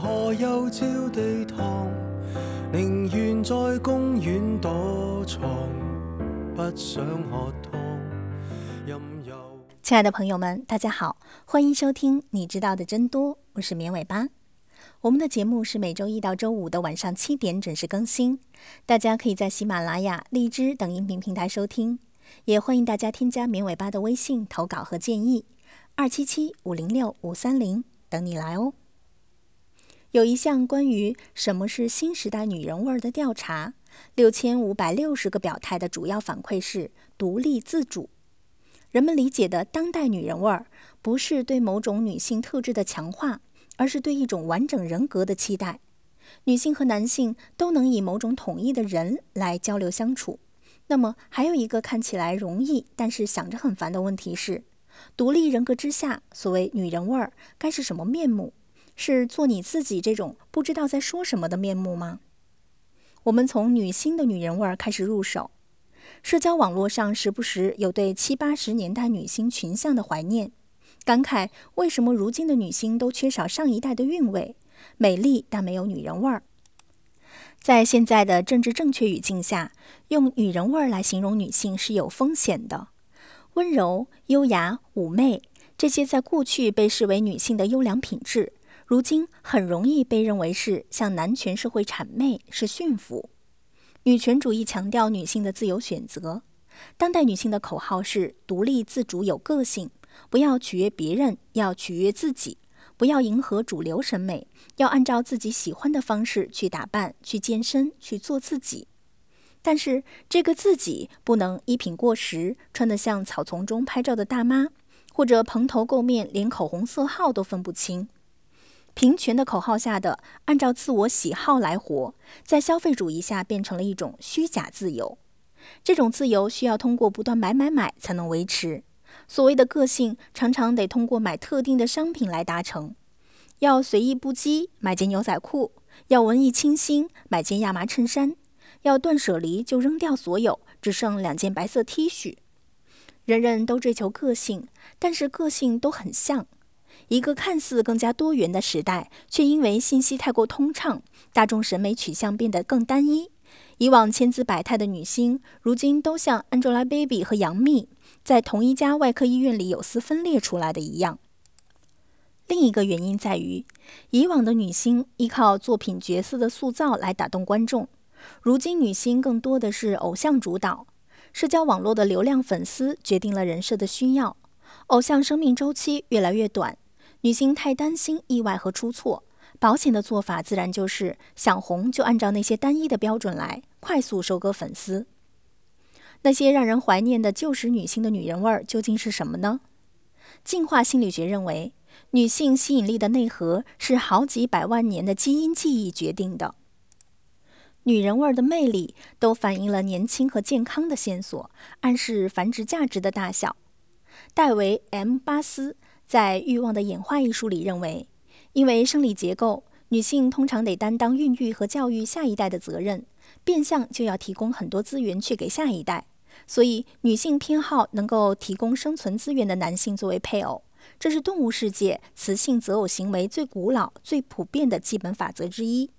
何又照地堂？宁愿在公园躲藏，不想喝汤。任由亲爱的朋友们，大家好，欢迎收听《你知道的真多》，我是绵尾巴。我们的节目是每周一到周五的晚上七点准时更新，大家可以在喜马拉雅、荔枝等音频平台收听，也欢迎大家添加绵尾巴的微信投稿和建议，二七七五零六五三零等你来哦。有一项关于什么是新时代女人味儿的调查，六千五百六十个表态的主要反馈是独立自主。人们理解的当代女人味儿，不是对某种女性特质的强化，而是对一种完整人格的期待。女性和男性都能以某种统一的人来交流相处。那么，还有一个看起来容易，但是想着很烦的问题是：独立人格之下，所谓女人味儿该是什么面目？是做你自己这种不知道在说什么的面目吗？我们从女星的女人味儿开始入手。社交网络上时不时有对七八十年代女星群像的怀念，感慨为什么如今的女星都缺少上一代的韵味，美丽但没有女人味儿。在现在的政治正确语境下，用女人味儿来形容女性是有风险的。温柔、优雅、妩媚，这些在过去被视为女性的优良品质。如今很容易被认为是向男权社会谄媚，是驯服。女权主义强调女性的自由选择，当代女性的口号是独立自主有个性，不要取悦别人，要取悦自己，不要迎合主流审美，要按照自己喜欢的方式去打扮、去健身、去做自己。但是这个自己不能衣品过时，穿得像草丛中拍照的大妈，或者蓬头垢面，连口红色号都分不清。平权的口号下的按照自我喜好来活，在消费主义下变成了一种虚假自由。这种自由需要通过不断买买买才能维持。所谓的个性，常常得通过买特定的商品来达成。要随意不羁，买件牛仔裤；要文艺清新，买件亚麻衬衫；要断舍离，就扔掉所有，只剩两件白色 T 恤。人人都追求个性，但是个性都很像。一个看似更加多元的时代，却因为信息太过通畅，大众审美取向变得更单一。以往千姿百态的女星，如今都像 Angelababy 和杨幂，在同一家外科医院里有丝分裂出来的一样。另一个原因在于，以往的女星依靠作品角色的塑造来打动观众，如今女星更多的是偶像主导。社交网络的流量粉丝决定了人设的需要，偶像生命周期越来越短。女星太担心意外和出错，保险的做法自然就是想红就按照那些单一的标准来，快速收割粉丝。那些让人怀念的旧时女星的女人味儿究竟是什么呢？进化心理学认为，女性吸引力的内核是好几百万年的基因记忆决定的。女人味儿的魅力都反映了年轻和健康的线索，暗示繁殖价值的大小。戴维 ·M· 巴斯。在《欲望的演化》一书里认为，因为生理结构，女性通常得担当孕育和教育下一代的责任，变相就要提供很多资源去给下一代，所以女性偏好能够提供生存资源的男性作为配偶，这是动物世界雌性择偶行为最古老、最普遍的基本法则之一。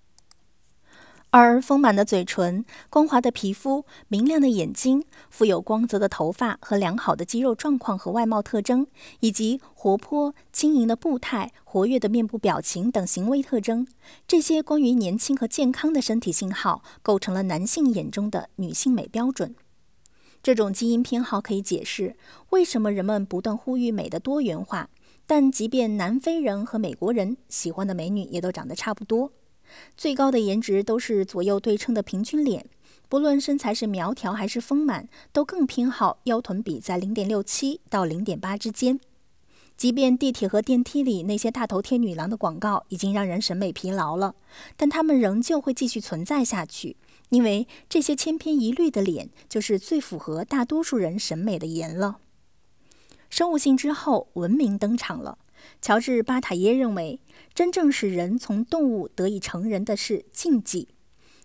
而丰满的嘴唇、光滑的皮肤、明亮的眼睛、富有光泽的头发和良好的肌肉状况和外貌特征，以及活泼轻盈的步态、活跃的面部表情等行为特征，这些关于年轻和健康的身体信号，构成了男性眼中的女性美标准。这种基因偏好可以解释为什么人们不断呼吁美的多元化，但即便南非人和美国人喜欢的美女也都长得差不多。最高的颜值都是左右对称的平均脸，不论身材是苗条还是丰满，都更偏好腰臀比在零点六七到零点八之间。即便地铁和电梯里那些大头贴女郎的广告已经让人审美疲劳了，但他们仍旧会继续存在下去，因为这些千篇一律的脸就是最符合大多数人审美的颜了。生物性之后，文明登场了。乔治·巴塔耶认为，真正使人从动物得以成人的是禁忌。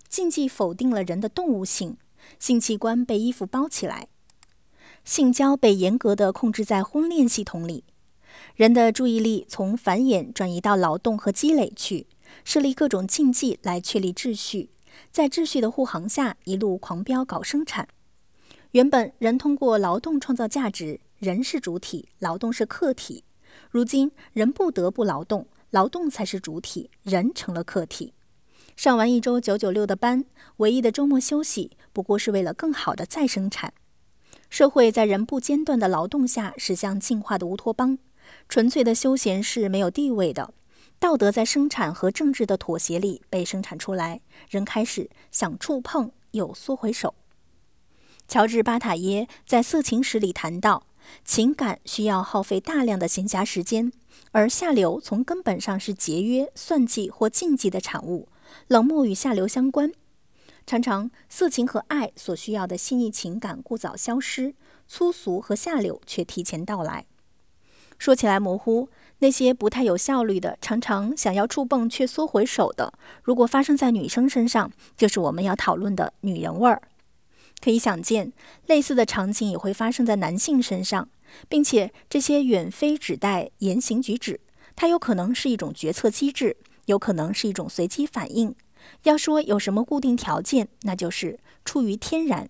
禁忌否定了人的动物性，性器官被衣服包起来，性交被严格的控制在婚恋系统里。人的注意力从繁衍转移到劳动和积累去，设立各种禁忌来确立秩序，在秩序的护航下一路狂飙搞生产。原本人通过劳动创造价值，人是主体，劳动是客体。如今人不得不劳动，劳动才是主体，人成了客体。上完一周九九六的班，唯一的周末休息不过是为了更好的再生产。社会在人不间断的劳动下驶向进化的乌托邦。纯粹的休闲是没有地位的，道德在生产和政治的妥协里被生产出来。人开始想触碰又缩回手。乔治·巴塔耶在《色情史》里谈到，情感需要耗费大量的闲暇时间，而下流从根本上是节约、算计或禁忌的产物。冷漠与下流相关，常常色情和爱所需要的细腻情感过早消失，粗俗和下流却提前到来。说起来模糊，那些不太有效率的，常常想要触碰却缩回手的，如果发生在女生身上，就是我们要讨论的女人味儿。可以想见，类似的场景也会发生在男性身上，并且这些远非指代言行举止，它有可能是一种决策机制。有可能是一种随机反应。要说有什么固定条件，那就是出于天然。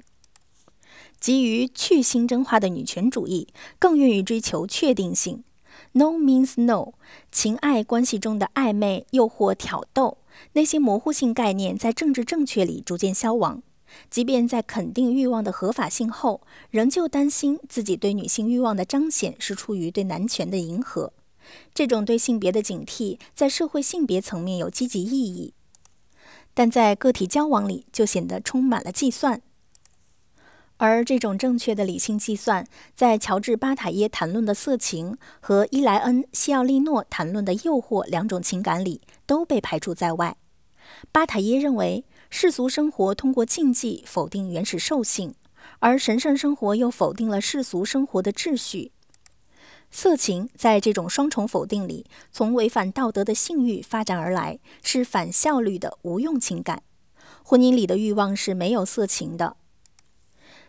急于去新征化的女权主义，更愿意追求确定性。No means no。情爱关系中的暧昧、诱惑、挑逗，那些模糊性概念在政治正确里逐渐消亡。即便在肯定欲望的合法性后，仍旧担心自己对女性欲望的彰显是出于对男权的迎合。这种对性别的警惕，在社会性别层面有积极意义，但在个体交往里就显得充满了计算。而这种正确的理性计算，在乔治·巴塔耶谈论的色情和伊莱恩·西奥利诺谈论的诱惑两种情感里都被排除在外。巴塔耶认为，世俗生活通过禁忌否定原始兽性，而神圣生活又否定了世俗生活的秩序。色情在这种双重否定里，从违反道德的性欲发展而来，是反效率的无用情感。婚姻里的欲望是没有色情的。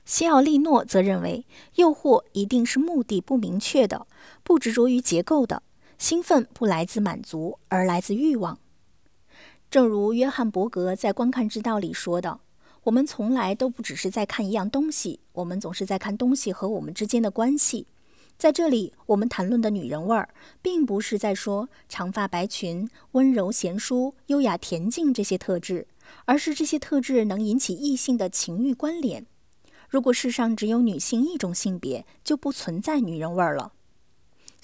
西奥利诺则认为，诱惑一定是目的不明确的，不执着于结构的。兴奋不来自满足，而来自欲望。正如约翰伯格在《观看之道》里说的：“我们从来都不只是在看一样东西，我们总是在看东西和我们之间的关系。”在这里，我们谈论的女人味儿，并不是在说长发白裙、温柔贤淑、优雅恬静这些特质，而是这些特质能引起异性的情欲关联。如果世上只有女性一种性别，就不存在女人味儿了。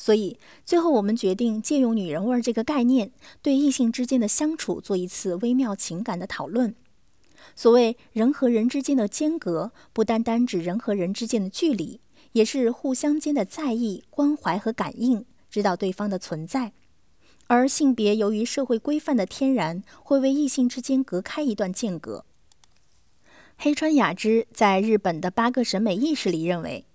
所以，最后我们决定借用女人味儿这个概念，对异性之间的相处做一次微妙情感的讨论。所谓人和人之间的间隔，不单单指人和人之间的距离。也是互相间的在意、关怀和感应，知道对方的存在。而性别由于社会规范的天然，会为异性之间隔开一段间隔。黑川雅之在日本的八个审美意识里认为，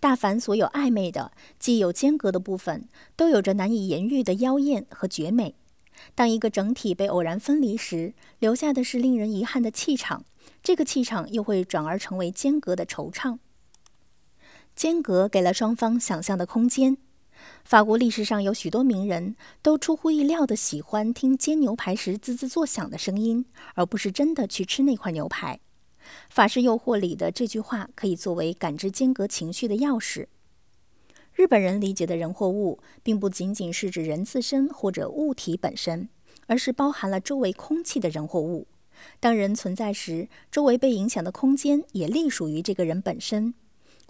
大凡所有暧昧的、既有间隔的部分，都有着难以言喻的妖艳和绝美。当一个整体被偶然分离时，留下的是令人遗憾的气场，这个气场又会转而成为间隔的惆怅。间隔给了双方想象的空间。法国历史上有许多名人都出乎意料地喜欢听煎牛排时滋滋作响的声音，而不是真的去吃那块牛排。《法式诱惑》里的这句话可以作为感知间隔情绪的钥匙。日本人理解的人或物，并不仅仅是指人自身或者物体本身，而是包含了周围空气的人或物。当人存在时，周围被影响的空间也隶属于这个人本身。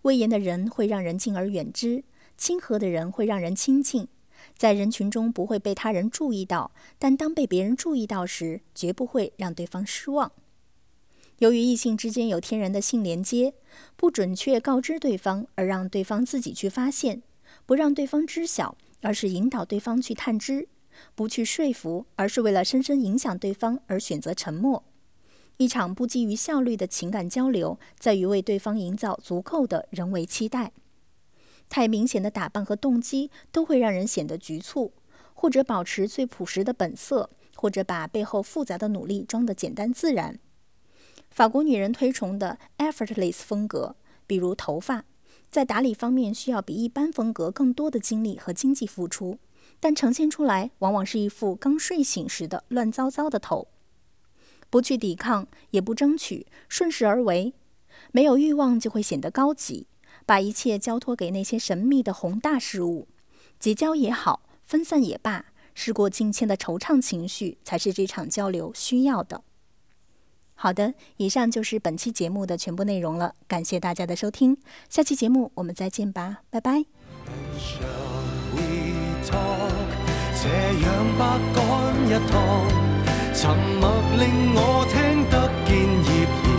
威严的人会让人敬而远之，亲和的人会让人亲近，在人群中不会被他人注意到，但当被别人注意到时，绝不会让对方失望。由于异性之间有天然的性连接，不准确告知对方，而让对方自己去发现；不让对方知晓，而是引导对方去探知；不去说服，而是为了深深影响对方而选择沉默。一场不基于效率的情感交流，在于为对方营造足够的人为期待。太明显的打扮和动机都会让人显得局促，或者保持最朴实的本色，或者把背后复杂的努力装得简单自然。法国女人推崇的 effortless 风格，比如头发，在打理方面需要比一般风格更多的精力和经济付出，但呈现出来往往是一副刚睡醒时的乱糟糟的头。不去抵抗，也不争取，顺势而为，没有欲望就会显得高级，把一切交托给那些神秘的宏大事物，结交也好，分散也罢，事过境迁的惆怅情绪才是这场交流需要的。好的，以上就是本期节目的全部内容了，感谢大家的收听，下期节目我们再见吧，拜拜。沉默令我听得见叶。